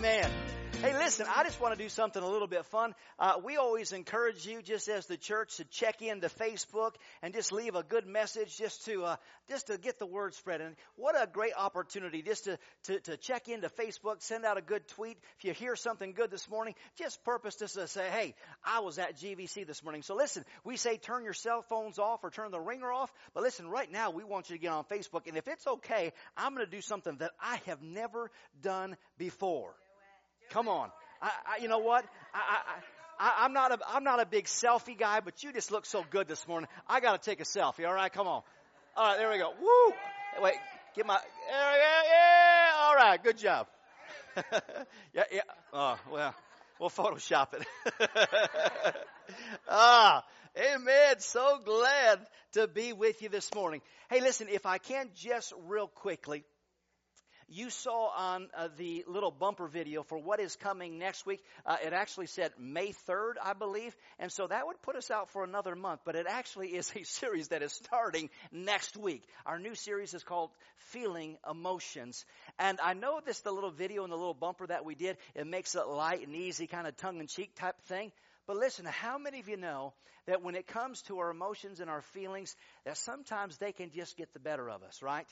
Amen. Hey, listen, I just want to do something a little bit fun. Uh, we always encourage you, just as the church, to check in into Facebook and just leave a good message, just to uh, just to get the word spread. And what a great opportunity, just to, to to check into Facebook, send out a good tweet. If you hear something good this morning, just purpose just to say, "Hey, I was at GVC this morning." So listen, we say turn your cell phones off or turn the ringer off, but listen, right now we want you to get on Facebook, and if it's okay, I'm going to do something that I have never done before. Come on. I, I, you know what? I, I, I'm not a, I'm not a big selfie guy, but you just look so good this morning. I got to take a selfie. All right, come on. All right, there we go. Woo! Wait, get my. Yeah, yeah, yeah. All right, good job. yeah, yeah. Oh, well, we'll Photoshop it. ah, amen. So glad to be with you this morning. Hey, listen, if I can just real quickly you saw on uh, the little bumper video for what is coming next week, uh, it actually said May 3rd, I believe. And so that would put us out for another month, but it actually is a series that is starting next week. Our new series is called Feeling Emotions. And I know this, the little video and the little bumper that we did, it makes it light and easy, kind of tongue in cheek type thing. But listen, how many of you know that when it comes to our emotions and our feelings, that sometimes they can just get the better of us, right?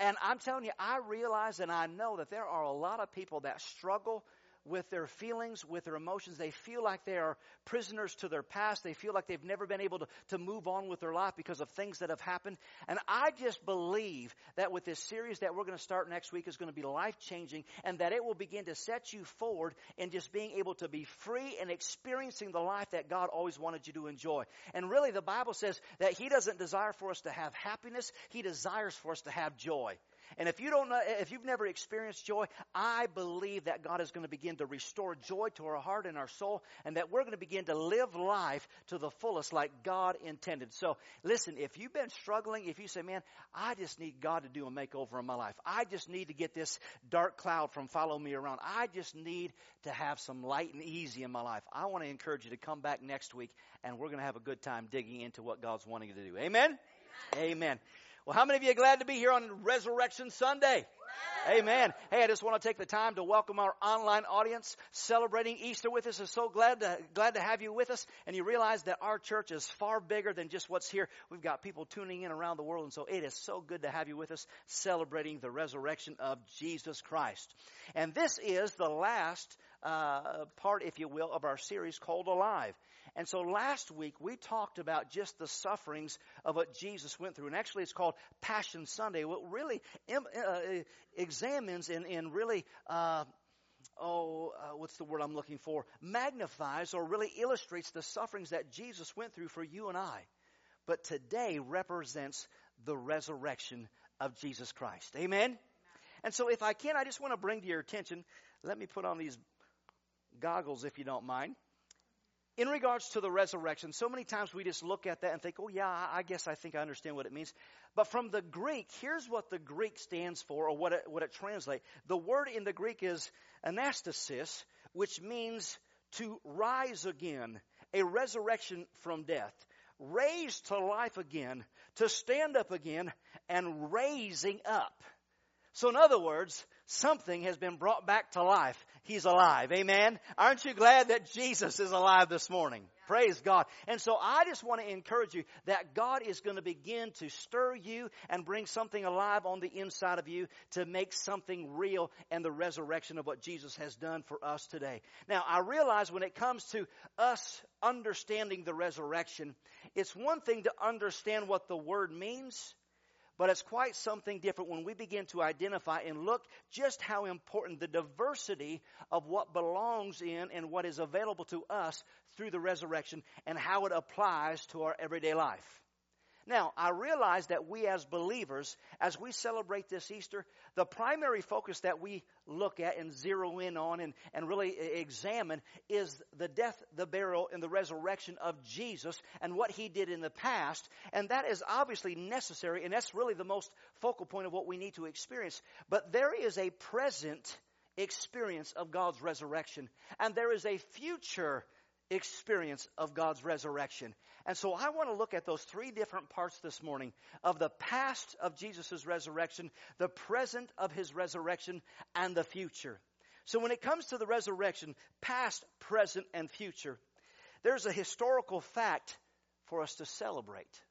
And I'm telling you, I realize and I know that there are a lot of people that struggle with their feelings, with their emotions. They feel like they are prisoners to their past. They feel like they've never been able to, to move on with their life because of things that have happened. And I just believe that with this series that we're going to start next week is going to be life changing and that it will begin to set you forward in just being able to be free and experiencing the life that God always wanted you to enjoy. And really the Bible says that He doesn't desire for us to have happiness. He desires for us to have joy. And if you don't know, if you've never experienced joy, I believe that God is going to begin to restore joy to our heart and our soul, and that we're going to begin to live life to the fullest like God intended. So listen, if you've been struggling, if you say, man, I just need God to do a makeover in my life. I just need to get this dark cloud from follow me around. I just need to have some light and easy in my life. I want to encourage you to come back next week and we're going to have a good time digging into what God's wanting you to do. Amen? Amen. Amen. Well, how many of you are glad to be here on Resurrection Sunday? Amen. Hey, I just want to take the time to welcome our online audience celebrating Easter with us. I'm so glad to, glad to have you with us. And you realize that our church is far bigger than just what's here. We've got people tuning in around the world. And so it is so good to have you with us celebrating the resurrection of Jesus Christ. And this is the last uh, part, if you will, of our series called Alive. And so last week we talked about just the sufferings of what Jesus went through. And actually it's called Passion Sunday. What really uh, examines and, and really, uh, oh, uh, what's the word I'm looking for? Magnifies or really illustrates the sufferings that Jesus went through for you and I. But today represents the resurrection of Jesus Christ. Amen? And so if I can, I just want to bring to your attention, let me put on these goggles if you don't mind in regards to the resurrection, so many times we just look at that and think, oh, yeah, I guess I think I understand what it means. But from the Greek, here's what the Greek stands for or what it, what it translates. The word in the Greek is anastasis, which means to rise again, a resurrection from death, raised to life again, to stand up again, and raising up. So, in other words, something has been brought back to life. He's alive. Amen. Aren't you glad that Jesus is alive this morning? Praise God. And so I just want to encourage you that God is going to begin to stir you and bring something alive on the inside of you to make something real and the resurrection of what Jesus has done for us today. Now, I realize when it comes to us understanding the resurrection, it's one thing to understand what the word means. But it's quite something different when we begin to identify and look just how important the diversity of what belongs in and what is available to us through the resurrection and how it applies to our everyday life. Now, I realize that we as believers, as we celebrate this Easter, the primary focus that we look at and zero in on and, and really examine is the death, the burial, and the resurrection of Jesus and what he did in the past. And that is obviously necessary, and that's really the most focal point of what we need to experience. But there is a present experience of God's resurrection, and there is a future experience of God's resurrection. And so I want to look at those three different parts this morning of the past of Jesus' resurrection, the present of his resurrection, and the future. So when it comes to the resurrection, past, present, and future, there's a historical fact for us to celebrate.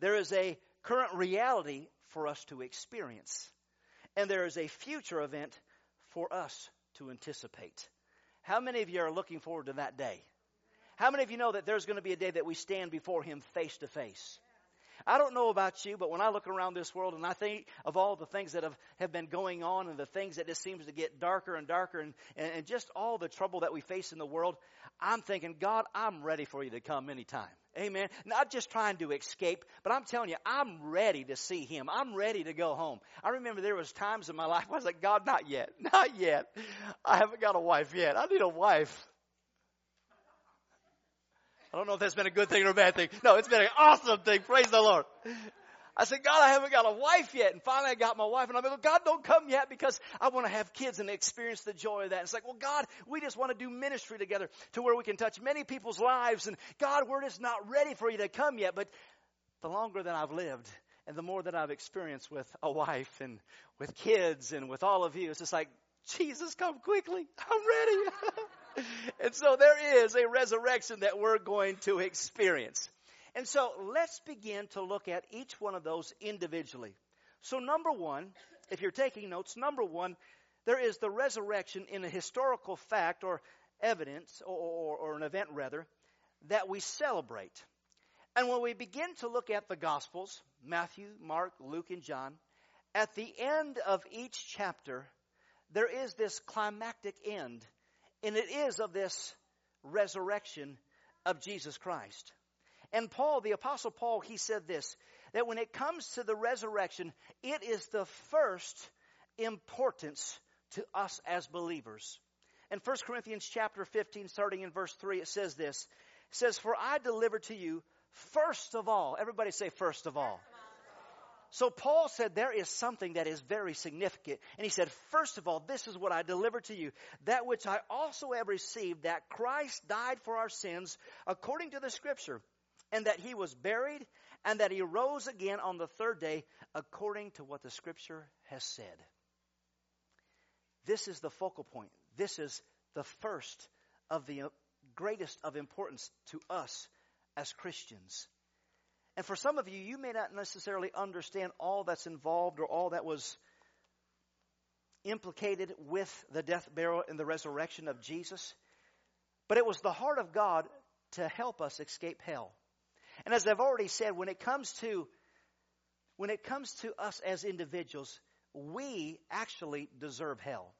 There is a current reality for us to experience. And there is a future event for us to anticipate. How many of you are looking forward to that day? How many of you know that there's going to be a day that we stand before Him face to face? I don't know about you, but when I look around this world and I think of all the things that have, have been going on and the things that just seems to get darker and darker and, and, and just all the trouble that we face in the world, I'm thinking, God, I'm ready for you to come anytime. Amen. Not just trying to escape, but I'm telling you, I'm ready to see him. I'm ready to go home. I remember there was times in my life I was like, God, not yet. Not yet. I haven't got a wife yet. I need a wife. I don't know if that's been a good thing or a bad thing. No, it's been an awesome thing. Praise the Lord. I said, God, I haven't got a wife yet. And finally I got my wife and I'm like, God, don't come yet because I want to have kids and experience the joy of that. It's like, well, God, we just want to do ministry together to where we can touch many people's lives. And God, we're just not ready for you to come yet. But the longer that I've lived and the more that I've experienced with a wife and with kids and with all of you, it's just like, Jesus, come quickly. I'm ready. and so there is a resurrection that we're going to experience. And so let's begin to look at each one of those individually. So, number one, if you're taking notes, number one, there is the resurrection in a historical fact or evidence, or, or, or an event rather, that we celebrate. And when we begin to look at the Gospels, Matthew, Mark, Luke, and John, at the end of each chapter, there is this climactic end, and it is of this resurrection of Jesus Christ. And Paul, the apostle Paul, he said this, that when it comes to the resurrection, it is the first importance to us as believers. In 1 Corinthians chapter 15, starting in verse 3, it says this. It says, For I delivered to you first of all. Everybody say first of all. So Paul said there is something that is very significant. And he said, first of all, this is what I delivered to you. That which I also have received, that Christ died for our sins according to the scripture and that he was buried, and that he rose again on the third day, according to what the scripture has said. This is the focal point. This is the first of the greatest of importance to us as Christians. And for some of you, you may not necessarily understand all that's involved or all that was implicated with the death, burial, and the resurrection of Jesus. But it was the heart of God to help us escape hell. And as I've already said, when it comes to when it comes to us as individuals, we actually deserve hell.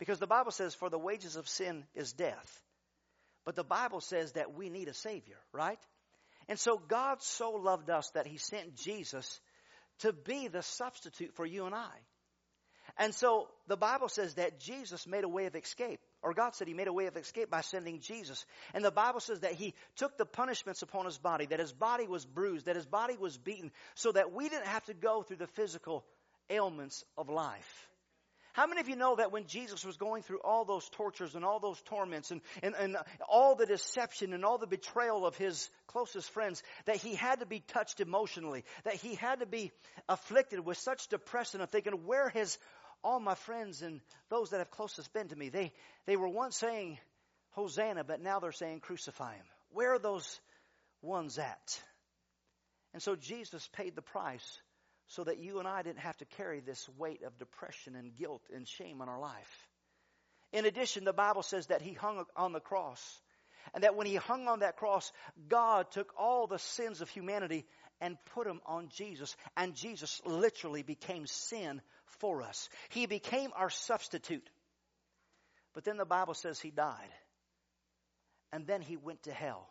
Because the Bible says, for the wages of sin is death. But the Bible says that we need a Savior, right? And so God so loved us that He sent Jesus to be the substitute for you and I. And so the Bible says that Jesus made a way of escape, or God said He made a way of escape by sending Jesus. And the Bible says that He took the punishments upon His body, that His body was bruised, that His body was beaten, so that we didn't have to go through the physical ailments of life. How many of you know that when Jesus was going through all those tortures and all those torments and, and, and all the deception and all the betrayal of his closest friends, that he had to be touched emotionally, that he had to be afflicted with such depression of thinking, where has all my friends and those that have closest been to me, they, they were once saying Hosanna, but now they're saying crucify him. Where are those ones at? And so Jesus paid the price so that you and I didn't have to carry this weight of depression and guilt and shame on our life. In addition, the Bible says that he hung on the cross. And that when he hung on that cross, God took all the sins of humanity and put them on Jesus. And Jesus literally became sin for us. He became our substitute. But then the Bible says he died. And then he went to hell.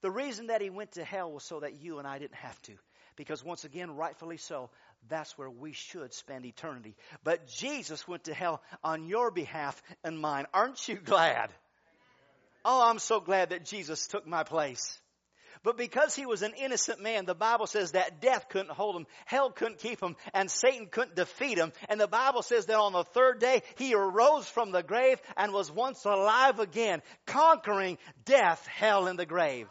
The reason that he went to hell was so that you and I didn't have to. Because once again, rightfully so, that's where we should spend eternity. But Jesus went to hell on your behalf and mine. Aren't you glad? Oh, I'm so glad that Jesus took my place. But because he was an innocent man, the Bible says that death couldn't hold him, hell couldn't keep him, and Satan couldn't defeat him. And the Bible says that on the third day, he arose from the grave and was once alive again, conquering death, hell, and the grave.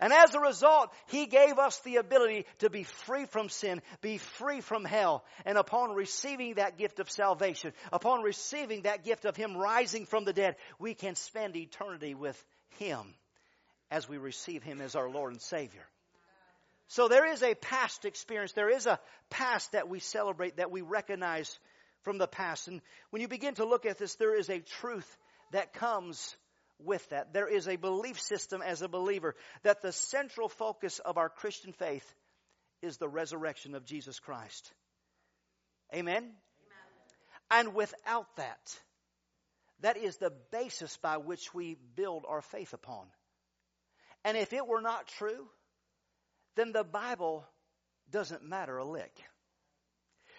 And as a result, He gave us the ability to be free from sin, be free from hell. And upon receiving that gift of salvation, upon receiving that gift of Him rising from the dead, we can spend eternity with Him as we receive Him as our Lord and Savior. So there is a past experience. There is a past that we celebrate, that we recognize from the past. And when you begin to look at this, there is a truth that comes with that. There is a belief system as a believer that the central focus of our Christian faith is the resurrection of Jesus Christ. Amen? Amen? And without that, that is the basis by which we build our faith upon. And if it were not true, then the Bible doesn't matter a lick.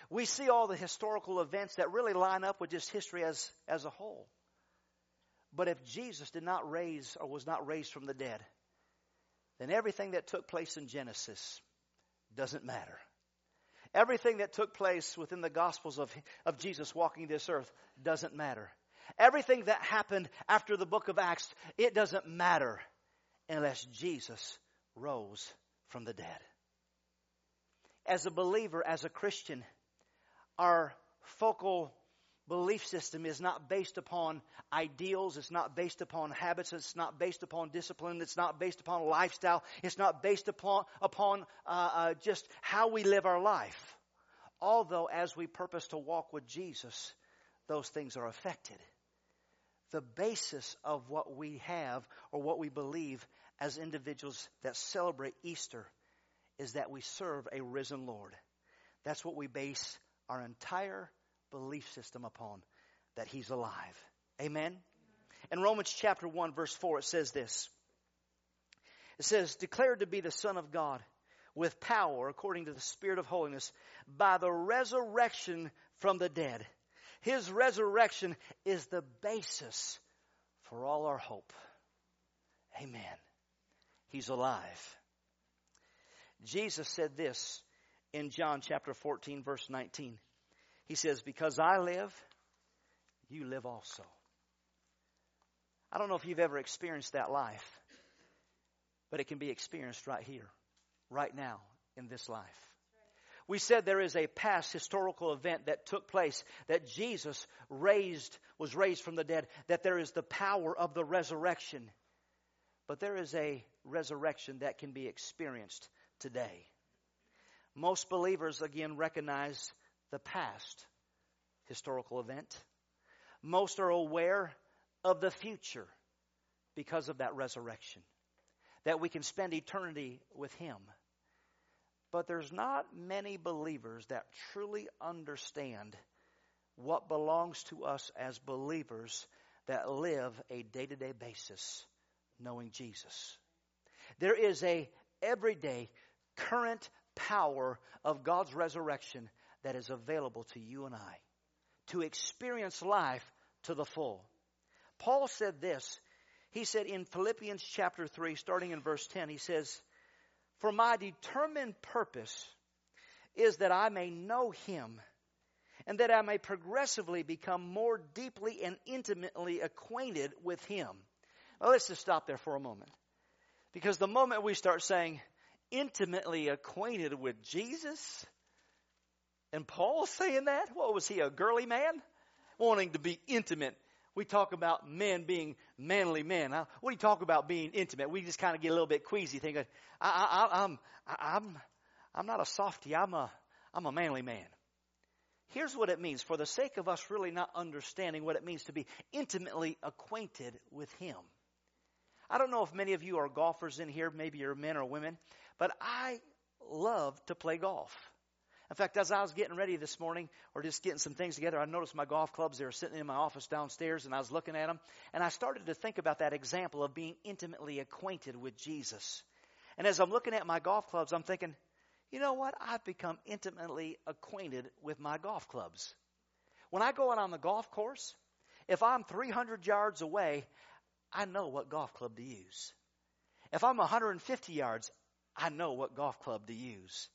We see all the historical events that really line up with just history as, as a whole. But if Jesus did not raise or was not raised from the dead, then everything that took place in Genesis doesn't matter. Everything that took place within the Gospels of, of Jesus walking this earth doesn't matter. Everything that happened after the book of Acts, it doesn't matter unless Jesus rose from the dead. As a believer, as a Christian, our focal belief system is not based upon ideals. It's not based upon habits. It's not based upon discipline. It's not based upon lifestyle. It's not based upon, upon uh, uh, just how we live our life. Although, as we purpose to walk with Jesus, those things are affected. The basis of what we have or what we believe as individuals that celebrate Easter is that we serve a risen Lord. That's what we base our entire belief system upon that he's alive. Amen? In Romans chapter 1, verse 4, it says this. It says, declared to be the Son of God with power according to the Spirit of holiness by the resurrection from the dead. His resurrection is the basis for all our hope. Amen. He's alive. Jesus said this in John chapter 14 verse 19. He says, Because I live, you live also. I don't know if you've ever experienced that life, but it can be experienced right here, right now, in this life. We said there is a past historical event that took place, that Jesus raised, was raised from the dead, that there is the power of the resurrection. But there is a resurrection that can be experienced today. Most believers, again, recognize the past historical event. Most are aware of the future because of that resurrection, that we can spend eternity with Him. But there's not many believers that truly understand what belongs to us as believers that live a day to day basis knowing Jesus. There is a everyday current power of God's resurrection that is available to you and I to experience life to the full. Paul said this. He said in Philippians chapter 3, starting in verse 10, he says, For my determined purpose is that I may know him and that I may progressively become more deeply and intimately acquainted with him. Well, let's just stop there for a moment. Because the moment we start saying, intimately acquainted with Jesus, and Paul saying that? What was he, a girly man? Wanting to be intimate. We talk about men being manly men. What do you talk about being intimate? We just kind of get a little bit queasy thinking, I, I, I'm, I, I'm, I'm not a softy. I'm a, I'm a manly man. Here's what it means for the sake of us really not understanding what it means to be intimately acquainted with Him. I don't know if many of you are golfers in here, maybe you're men or women, but I love to play golf. In fact, as I was getting ready this morning, or just getting some things together, I noticed my golf clubs. They were sitting in my office downstairs, and I was looking at them. And I started to think about that example of being intimately acquainted with Jesus. And as I'm looking at my golf clubs, I'm thinking, you know what? I've become intimately acquainted with my golf clubs. When I go out on the golf course, if I'm 300 yards away, I know what golf club to use. If I'm 150 yards, I know what golf club to use.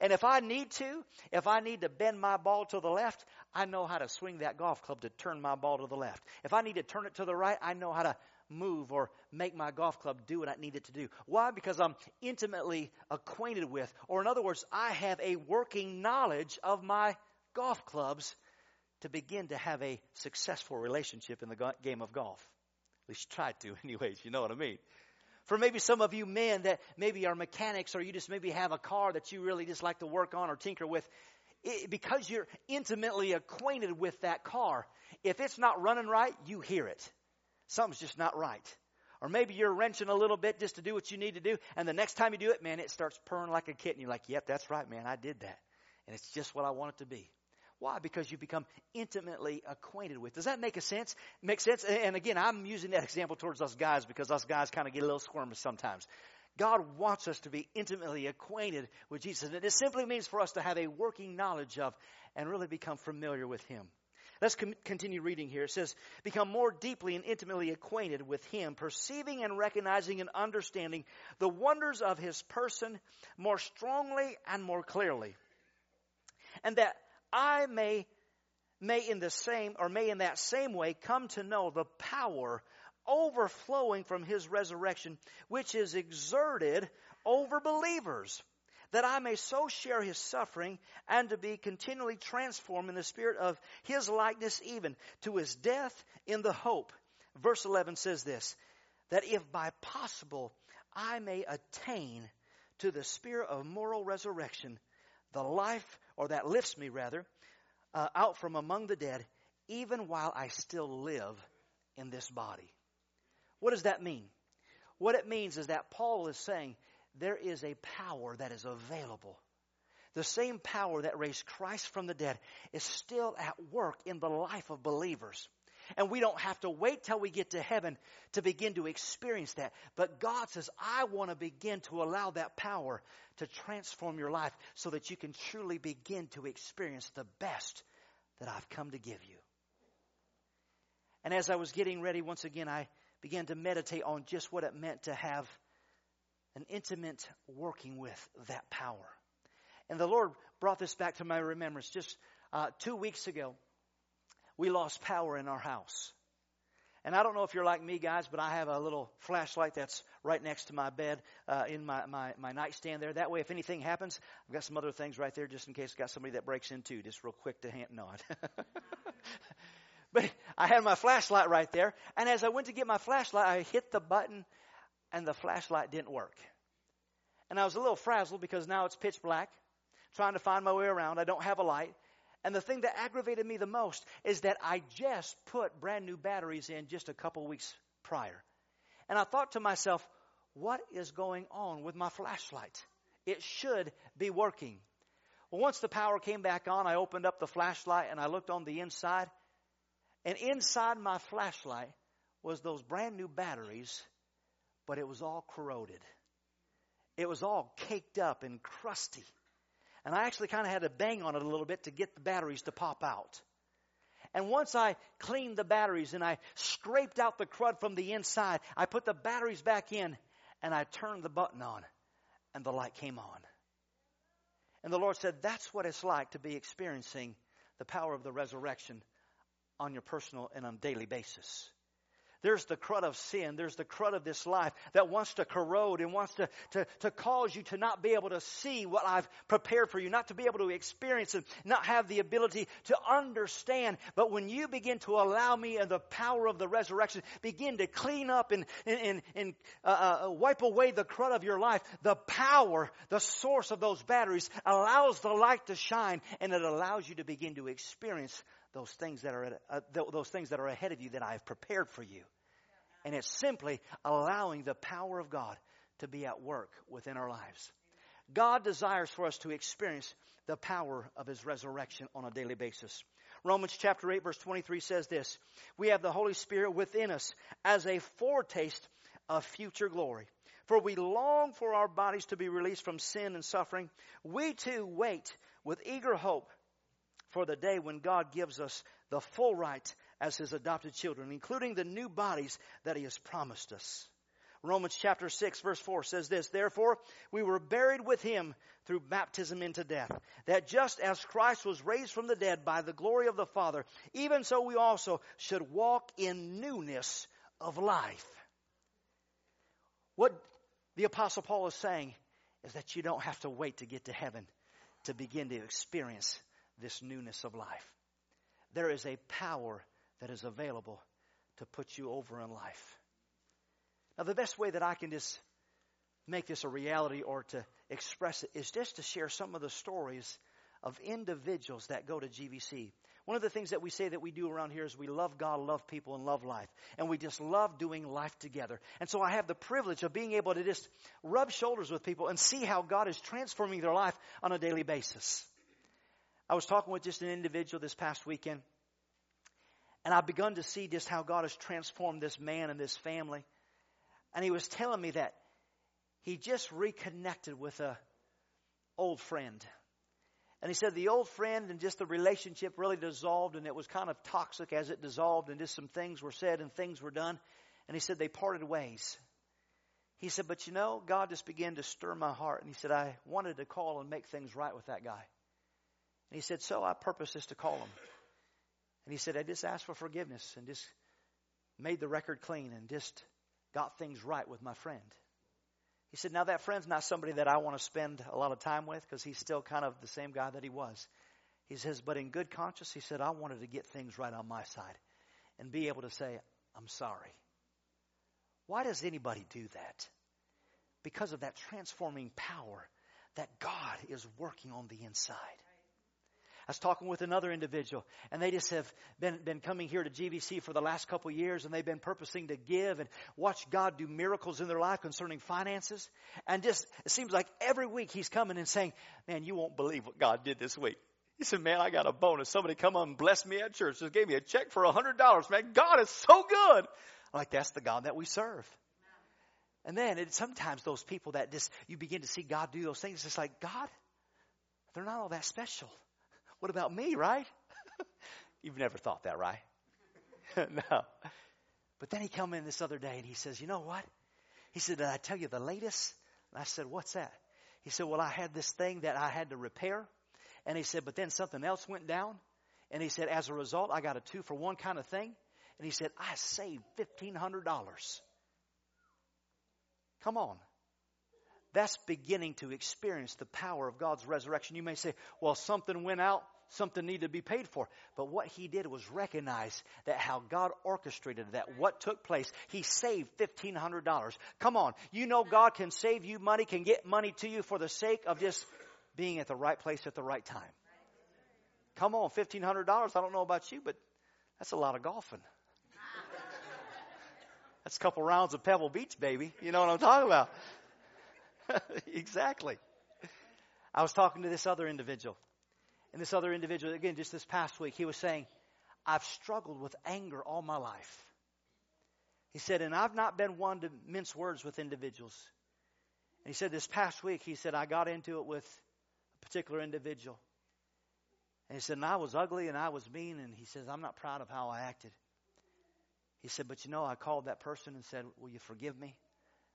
And if I need to, if I need to bend my ball to the left, I know how to swing that golf club to turn my ball to the left. If I need to turn it to the right, I know how to move or make my golf club do what I need it to do. Why? Because I'm intimately acquainted with, or in other words, I have a working knowledge of my golf clubs to begin to have a successful relationship in the game of golf. At least try to, anyways. You know what I mean. For maybe some of you men that maybe are mechanics or you just maybe have a car that you really just like to work on or tinker with, it, because you're intimately acquainted with that car, if it's not running right, you hear it. Something's just not right. Or maybe you're wrenching a little bit just to do what you need to do, and the next time you do it, man, it starts purring like a kitten. You're like, yep, that's right, man, I did that. And it's just what I want it to be. Why? Because you become intimately acquainted with. Does that make a sense? Make sense? And again, I'm using that example towards us guys because us guys kind of get a little squirmish sometimes. God wants us to be intimately acquainted with Jesus. And it simply means for us to have a working knowledge of and really become familiar with Him. Let's com- continue reading here. It says, become more deeply and intimately acquainted with Him, perceiving and recognizing and understanding the wonders of His person more strongly and more clearly. And that I may, may in the same, or may in that same way come to know the power overflowing from his resurrection, which is exerted over believers, that I may so share his suffering and to be continually transformed in the spirit of his likeness, even to his death in the hope. Verse 11 says this, that if by possible I may attain to the spirit of moral resurrection, the life, or that lifts me rather, uh, out from among the dead, even while I still live in this body. What does that mean? What it means is that Paul is saying there is a power that is available. The same power that raised Christ from the dead is still at work in the life of believers. And we don't have to wait till we get to heaven to begin to experience that. But God says, I want to begin to allow that power to transform your life so that you can truly begin to experience the best that I've come to give you. And as I was getting ready, once again, I began to meditate on just what it meant to have an intimate working with that power. And the Lord brought this back to my remembrance just uh, two weeks ago we lost power in our house. And I don't know if you're like me, guys, but I have a little flashlight that's right next to my bed uh, in my, my, my nightstand there. That way, if anything happens, I've got some other things right there just in case I've got somebody that breaks in too, just real quick to hand. No. but I had my flashlight right there. And as I went to get my flashlight, I hit the button and the flashlight didn't work. And I was a little frazzled because now it's pitch black, trying to find my way around. I don't have a light. And the thing that aggravated me the most is that I just put brand new batteries in just a couple weeks prior. And I thought to myself, what is going on with my flashlight? It should be working. Well, once the power came back on, I opened up the flashlight and I looked on the inside. And inside my flashlight was those brand new batteries, but it was all corroded. It was all caked up and crusty. And I actually kind of had to bang on it a little bit to get the batteries to pop out. And once I cleaned the batteries and I scraped out the crud from the inside, I put the batteries back in and I turned the button on and the light came on. And the Lord said, that's what it's like to be experiencing the power of the resurrection on your personal and on daily basis. There's the crud of sin. There's the crud of this life that wants to corrode and wants to, to, to cause you to not be able to see what I've prepared for you, not to be able to experience and not have the ability to understand. But when you begin to allow me and the power of the resurrection begin to clean up and, and, and uh, uh, wipe away the crud of your life, the power, the source of those batteries allows the light to shine and it allows you to begin to experience those things that are uh, those things that are ahead of you that I have prepared for you. And it's simply allowing the power of God to be at work within our lives. God desires for us to experience the power of His resurrection on a daily basis. Romans chapter 8 verse 23 says this, we have the Holy Spirit within us as a foretaste of future glory. For we long for our bodies to be released from sin and suffering. We too wait with eager hope for the day when God gives us the full right as His adopted children, including the new bodies that He has promised us. Romans chapter 6 verse 4 says this, Therefore we were buried with him through baptism into death, that just as Christ was raised from the dead by the glory of the Father, even so we also should walk in newness of life. What the apostle Paul is saying is that you don't have to wait to get to heaven to begin to experience this newness of life. There is a power that is available to put you over in life. Now, the best way that I can just make this a reality or to express it is just to share some of the stories of individuals that go to GVC. One of the things that we say that we do around here is we love God, love people, and love life. And we just love doing life together. And so I have the privilege of being able to just rub shoulders with people and see how God is transforming their life on a daily basis. I was talking with just an individual this past weekend, and I've begun to see just how God has transformed this man and this family. And he was telling me that he just reconnected with a old friend. And he said the old friend and just the relationship really dissolved and it was kind of toxic as it dissolved and just some things were said and things were done. And he said they parted ways. He said, but you know, God just began to stir my heart. And he said, I wanted to call and make things right with that guy. And he said, so I purpose this to call him. And he said, I just asked for forgiveness and just made the record clean and just got things right with my friend. He said, Now that friend's not somebody that I want to spend a lot of time with because he's still kind of the same guy that he was. He says, But in good conscience, he said, I wanted to get things right on my side and be able to say, I'm sorry. Why does anybody do that? Because of that transforming power that God is working on the inside. I was talking with another individual, and they just have been, been coming here to GVC for the last couple years, and they've been purposing to give and watch God do miracles in their life concerning finances. And just, it seems like every week he's coming and saying, Man, you won't believe what God did this week. He said, Man, I got a bonus. Somebody come on and blessed me at church. Just gave me a check for a hundred dollars. Man, God is so good. I'm like, that's the God that we serve. And then it, sometimes those people that just, you begin to see God do those things, it's like, God, they're not all that special. What about me, right? You've never thought that, right? no. But then he come in this other day and he says, you know what? He said, did I tell you the latest? And I said, what's that? He said, well, I had this thing that I had to repair. And he said, but then something else went down. And he said, as a result, I got a two for one kind of thing. And he said, I saved $1,500. Come on that's beginning to experience the power of God's resurrection. You may say, well, something went out, something needed to be paid for. But what he did was recognize that how God orchestrated that, what took place. He saved $1,500. Come on. You know God can save you money, can get money to you for the sake of just being at the right place at the right time. Come on, $1,500. I don't know about you, but that's a lot of golfing. That's a couple rounds of Pebble Beach, baby. You know what I'm talking about. exactly. I was talking to this other individual. And this other individual, again, just this past week, he was saying, I've struggled with anger all my life. He said, and I've not been one to mince words with individuals. And he said, this past week, he said, I got into it with a particular individual. And he said, and I was ugly and I was mean. And he says, I'm not proud of how I acted. He said, but you know, I called that person and said, will you forgive me?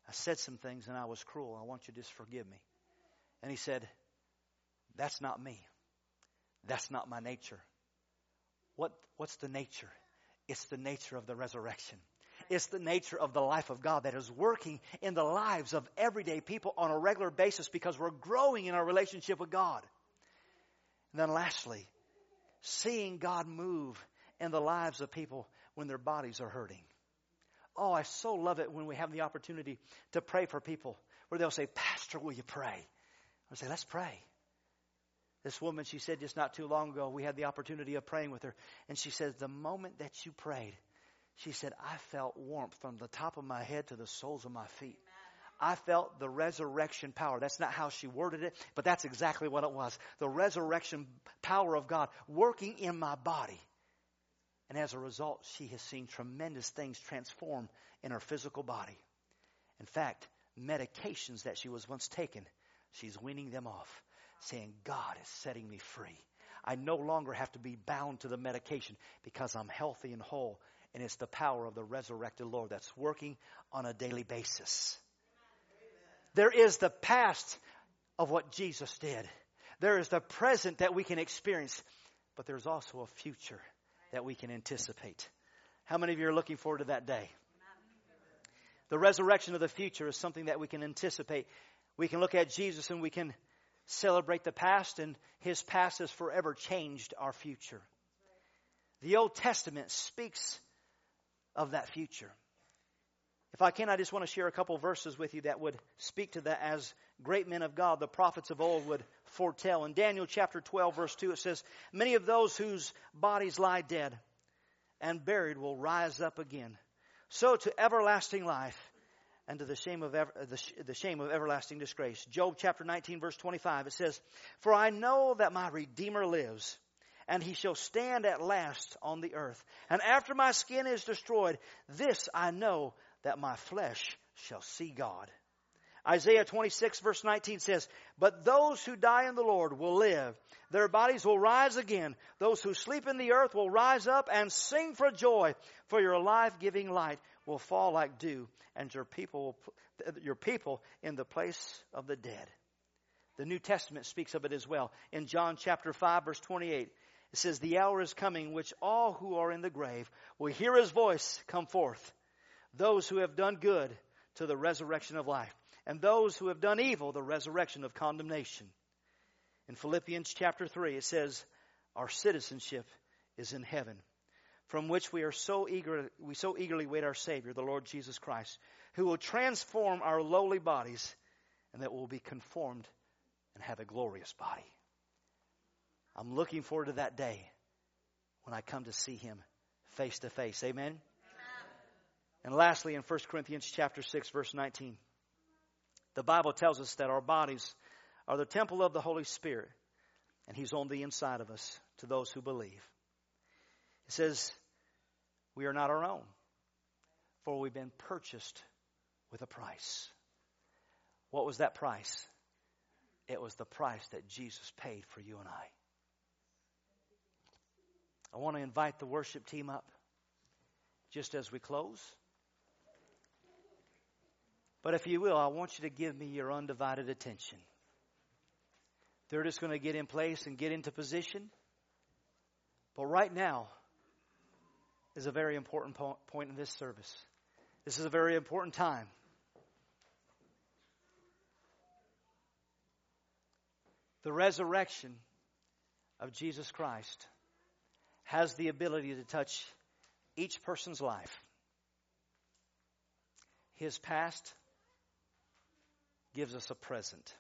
I said some things and I was cruel. I want you to just forgive me. And he said, That's not me. That's not my nature. What, what's the nature? It's the nature of the resurrection. It's the nature of the life of God that is working in the lives of everyday people on a regular basis because we're growing in our relationship with God. And then lastly, seeing God move in the lives of people when their bodies are hurting. Oh, I so love it when we have the opportunity to pray for people where they'll say, Pastor, will you pray? I say, let's pray. This woman, she said just not too long ago, we had the opportunity of praying with her. And she says, the moment that you prayed, she said, I felt warmth from the top of my head to the soles of my feet. I felt the resurrection power. That's not how she worded it, but that's exactly what it was. The resurrection power of God working in my body. And as a result, she has seen tremendous things transform in her physical body. In fact, medications that she was once taking, she's weaning them off, saying, God is setting me free. I no longer have to be bound to the medication because I'm healthy and whole. And it's the power of the resurrected Lord that's working on a daily basis. There is the past of what Jesus did. There is the present that we can experience, but there's also a future that we can anticipate. How many of you are looking forward to that day? The resurrection of the future is something that we can anticipate. We can look at Jesus and we can celebrate the past, and his past has forever changed our future. The Old Testament speaks of that future. If I can, I just want to share a couple verses with you that would speak to that as great men of God, the prophets of old, would foretell. In Daniel chapter 12, verse 2, it says, Many of those whose bodies lie dead and buried will rise up again. So to everlasting life and to the shame of ever, the, the shame of everlasting disgrace. Job chapter 19 verse 25 it says, "For I know that my redeemer lives, and he shall stand at last on the earth. And after my skin is destroyed, this I know that my flesh shall see God." Isaiah 26 verse 19 says, But those who die in the Lord will live. Their bodies will rise again. Those who sleep in the earth will rise up and sing for joy, for your life-giving light will fall like dew, and your people, will, your people in the place of the dead. The New Testament speaks of it as well. In John chapter 5 verse 28, it says, The hour is coming which all who are in the grave will hear his voice come forth. Those who have done good to the resurrection of life and those who have done evil, the resurrection of condemnation. In Philippians chapter 3, it says, Our citizenship is in heaven, from which we are so eager, we so eagerly wait our Savior, the Lord Jesus Christ, who will transform our lowly bodies and that will be conformed and have a glorious body. I'm looking forward to that day when I come to see him face to face. Amen. And lastly, in 1 Corinthians chapter 6, verse 19. The Bible tells us that our bodies are the temple of the Holy Spirit, and He's on the inside of us to those who believe. It says, We are not our own, for we've been purchased with a price. What was that price? It was the price that Jesus paid for you and I. I want to invite the worship team up just as we close. But if you will, I want you to give me your undivided attention. They're just going to get in place and get into position. But right now is a very important point in this service. This is a very important time. The resurrection of Jesus Christ has the ability to touch each person's life. His past, gives us a present.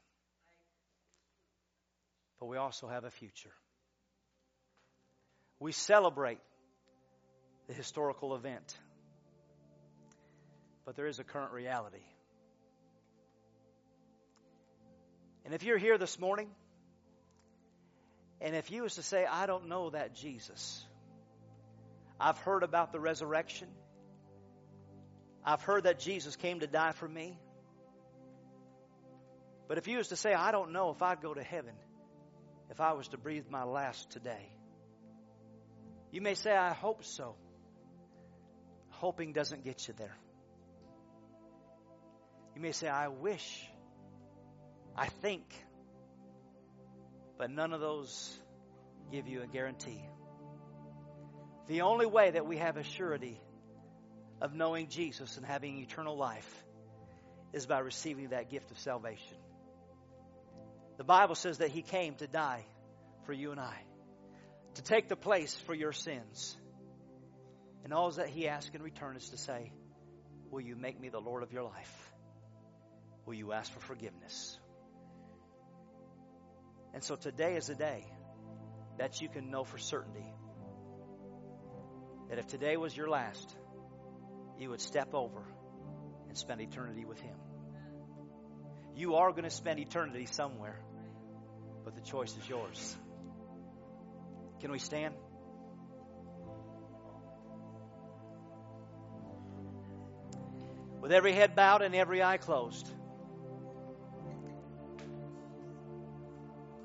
But we also have a future. We celebrate the historical event. But there is a current reality. And if you're here this morning, and if you was to say, I don't know that Jesus, I've heard about the resurrection. I've heard that Jesus came to die for me. But if you was to say, I don't know if I'd go to heaven if I was to breathe my last today, you may say, I hope so. Hoping doesn't get you there. You may say, I wish, I think, but none of those give you a guarantee. The only way that we have a surety of knowing Jesus and having eternal life is by receiving that gift of salvation. The Bible says that He came to die for you and I, to take the place for your sins. And all that He asks in return is to say, Will you make me the Lord of your life? Will you ask for forgiveness? And so today is a day that you can know for certainty that if today was your last, you would step over and spend eternity with Him. You are going to spend eternity somewhere, but the choice is yours. Can we stand? With every head bowed and every eye closed.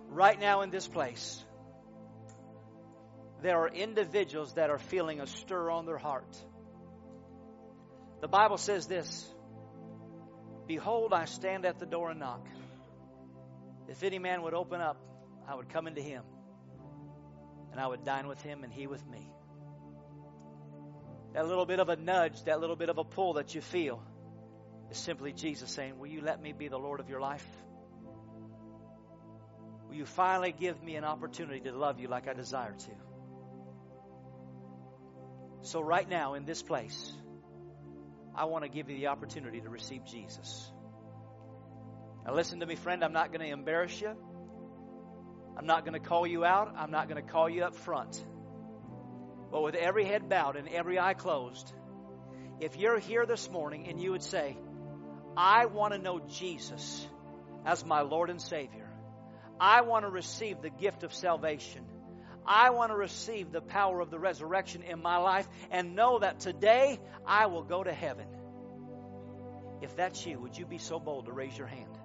Right now in this place, there are individuals that are feeling a stir on their heart. The Bible says this Behold, I stand at the door and knock. If any man would open up, I would come into him, and I would dine with him, and he with me. That little bit of a nudge, that little bit of a pull that you feel, is simply Jesus saying, Will you let me be the Lord of your life? Will you finally give me an opportunity to love you like I desire to? So, right now in this place, I want to give you the opportunity to receive Jesus. Now, listen to me, friend. I'm not going to embarrass you. I'm not going to call you out. I'm not going to call you up front. But with every head bowed and every eye closed, if you're here this morning and you would say, I want to know Jesus as my Lord and Savior, I want to receive the gift of salvation. I want to receive the power of the resurrection in my life and know that today I will go to heaven. If that's you, would you be so bold to raise your hand?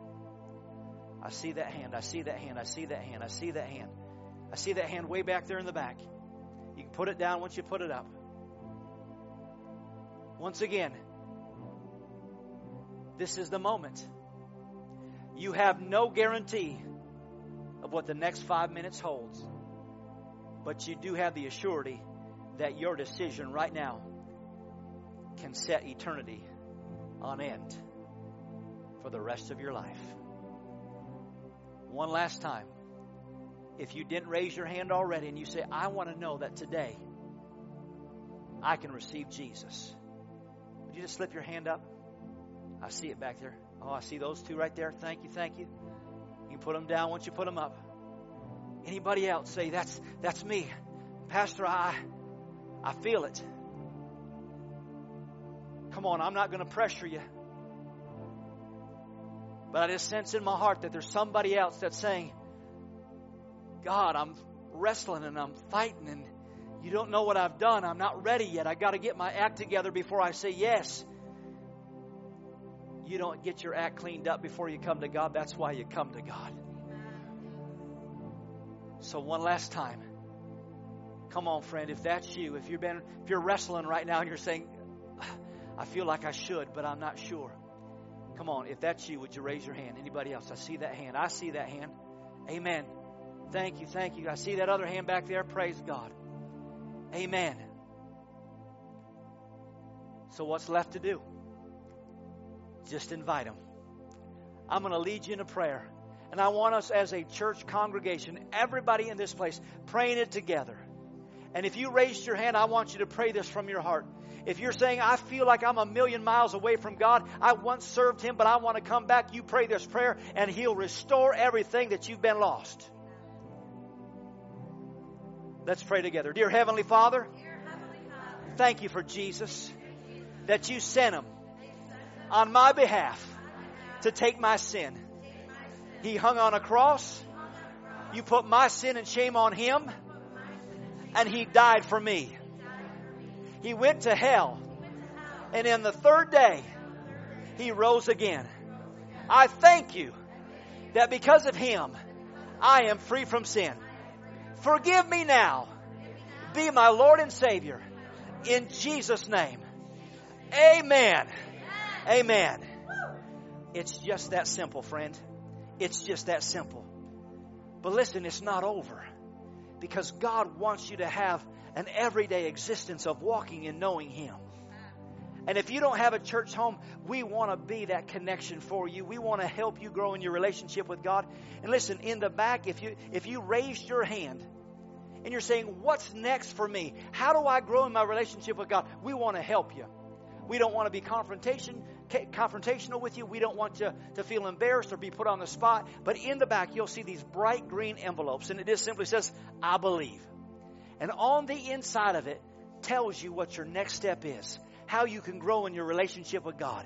I see that hand. I see that hand. I see that hand. I see that hand. I see that hand way back there in the back. You can put it down once you put it up. Once again, this is the moment. You have no guarantee of what the next five minutes holds. But you do have the assurity that your decision right now can set eternity on end for the rest of your life. One last time. If you didn't raise your hand already and you say, I want to know that today I can receive Jesus, would you just slip your hand up? I see it back there. Oh, I see those two right there. Thank you, thank you. You can put them down once you put them up. Anybody else say that's that's me, Pastor? I I feel it. Come on, I'm not going to pressure you. But I just sense in my heart that there's somebody else that's saying, God, I'm wrestling and I'm fighting and you don't know what I've done. I'm not ready yet. I got to get my act together before I say yes. You don't get your act cleaned up before you come to God. That's why you come to God. So one last time. Come on, friend, if that's you, if you've been if you're wrestling right now and you're saying, I feel like I should, but I'm not sure. Come on, if that's you, would you raise your hand? Anybody else? I see that hand. I see that hand. Amen. Thank you, thank you. I see that other hand back there. Praise God. Amen. So what's left to do? Just invite them. I'm going to lead you in a prayer. And I want us as a church congregation, everybody in this place, praying it together. And if you raised your hand, I want you to pray this from your heart. If you're saying, I feel like I'm a million miles away from God, I once served Him, but I want to come back, you pray this prayer, and He'll restore everything that you've been lost. Let's pray together. Dear Heavenly Father, thank you for Jesus, that you sent Him on my behalf to take my sin. He hung on a cross. You put my sin and shame on him, and he died for me. He went to hell, and in the third day, he rose again. I thank you that because of him, I am free from sin. Forgive me now. Be my Lord and Savior. In Jesus' name. Amen. Amen. It's just that simple, friend. It's just that simple. But listen, it's not over. Because God wants you to have an everyday existence of walking and knowing Him. And if you don't have a church home, we want to be that connection for you. We want to help you grow in your relationship with God. And listen, in the back, if you if you raised your hand and you're saying, "What's next for me? How do I grow in my relationship with God?" We want to help you. We don't want to be confrontation confrontational with you. We don't want you to feel embarrassed or be put on the spot. But in the back, you'll see these bright green envelopes, and it just simply says, I believe. And on the inside of it tells you what your next step is, how you can grow in your relationship with God.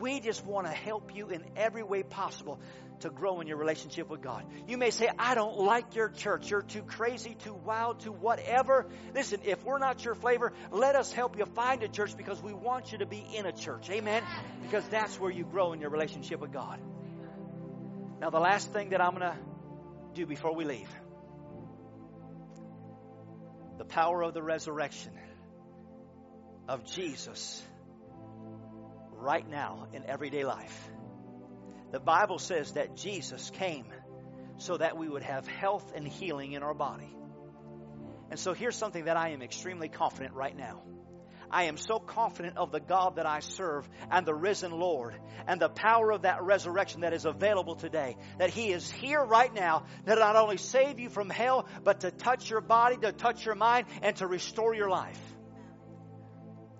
We just want to help you in every way possible to grow in your relationship with God. You may say, I don't like your church. You're too crazy, too wild, too whatever. Listen, if we're not your flavor, let us help you find a church because we want you to be in a church. Amen? Because that's where you grow in your relationship with God. Now, the last thing that I'm going to do before we leave the power of the resurrection of Jesus right now in everyday life. The Bible says that Jesus came so that we would have health and healing in our body. And so here's something that I am extremely confident right now. I am so confident of the God that I serve and the risen Lord and the power of that resurrection that is available today. That He is here right now to not only save you from hell, but to touch your body, to touch your mind, and to restore your life.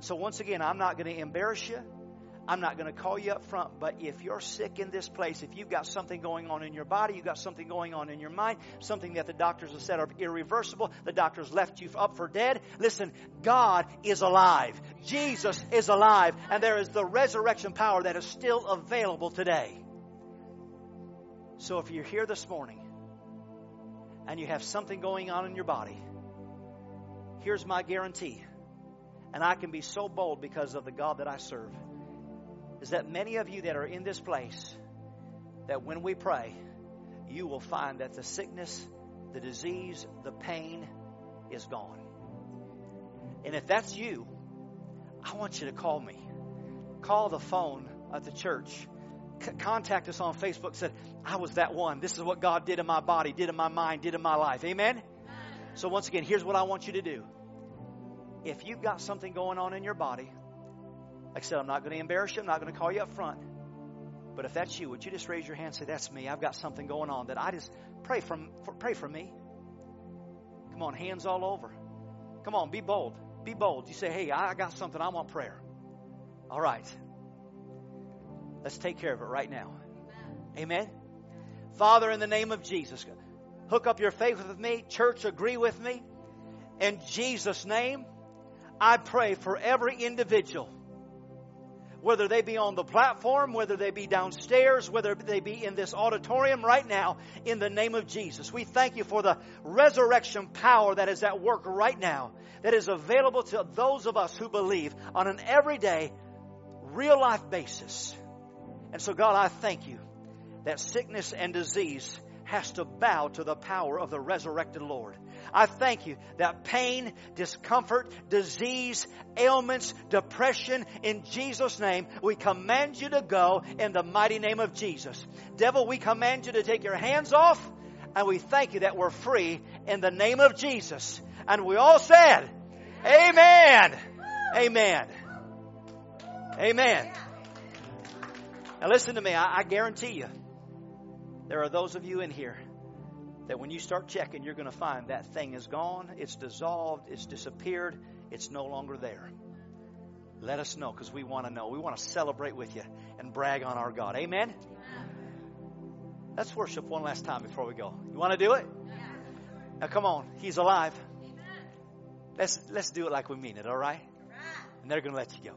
So, once again, I'm not going to embarrass you. I'm not going to call you up front, but if you're sick in this place, if you've got something going on in your body, you've got something going on in your mind, something that the doctors have said are irreversible, the doctors left you up for dead, listen, God is alive. Jesus is alive, and there is the resurrection power that is still available today. So if you're here this morning and you have something going on in your body, here's my guarantee. And I can be so bold because of the God that I serve is that many of you that are in this place, that when we pray, you will find that the sickness, the disease, the pain is gone. And if that's you, I want you to call me. Call the phone at the church. C- contact us on Facebook. Said, I was that one. This is what God did in my body, did in my mind, did in my life. Amen? So, once again, here's what I want you to do. If you've got something going on in your body, like I said, I'm not going to embarrass you. I'm not going to call you up front. But if that's you, would you just raise your hand and say, That's me. I've got something going on that I just pray from for, pray for me. Come on, hands all over. Come on, be bold. Be bold. You say, Hey, I got something. I want prayer. All right. Let's take care of it right now. Amen. Father, in the name of Jesus, hook up your faith with me. Church, agree with me. In Jesus' name, I pray for every individual whether they be on the platform, whether they be downstairs, whether they be in this auditorium right now, in the name of Jesus. We thank you for the resurrection power that is at work right now, that is available to those of us who believe on an everyday, real life basis. And so, God, I thank you that sickness and disease has to bow to the power of the resurrected Lord. I thank you that pain, discomfort, disease, ailments, depression, in Jesus' name, we command you to go in the mighty name of Jesus. Devil, we command you to take your hands off, and we thank you that we're free in the name of Jesus. And we all said, Amen. Amen. Amen. Now listen to me. I, I guarantee you, there are those of you in here that when you start checking, you're going to find that thing is gone, it's dissolved, it's disappeared, it's no longer there. Let us know because we want to know. We want to celebrate with you and brag on our God. Amen? Let's worship one last time before we go. You want to do it? Now come on. He's alive. Let's let's do it like we mean it, all right? And they're going to let you go.